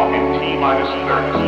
off in T minus 30.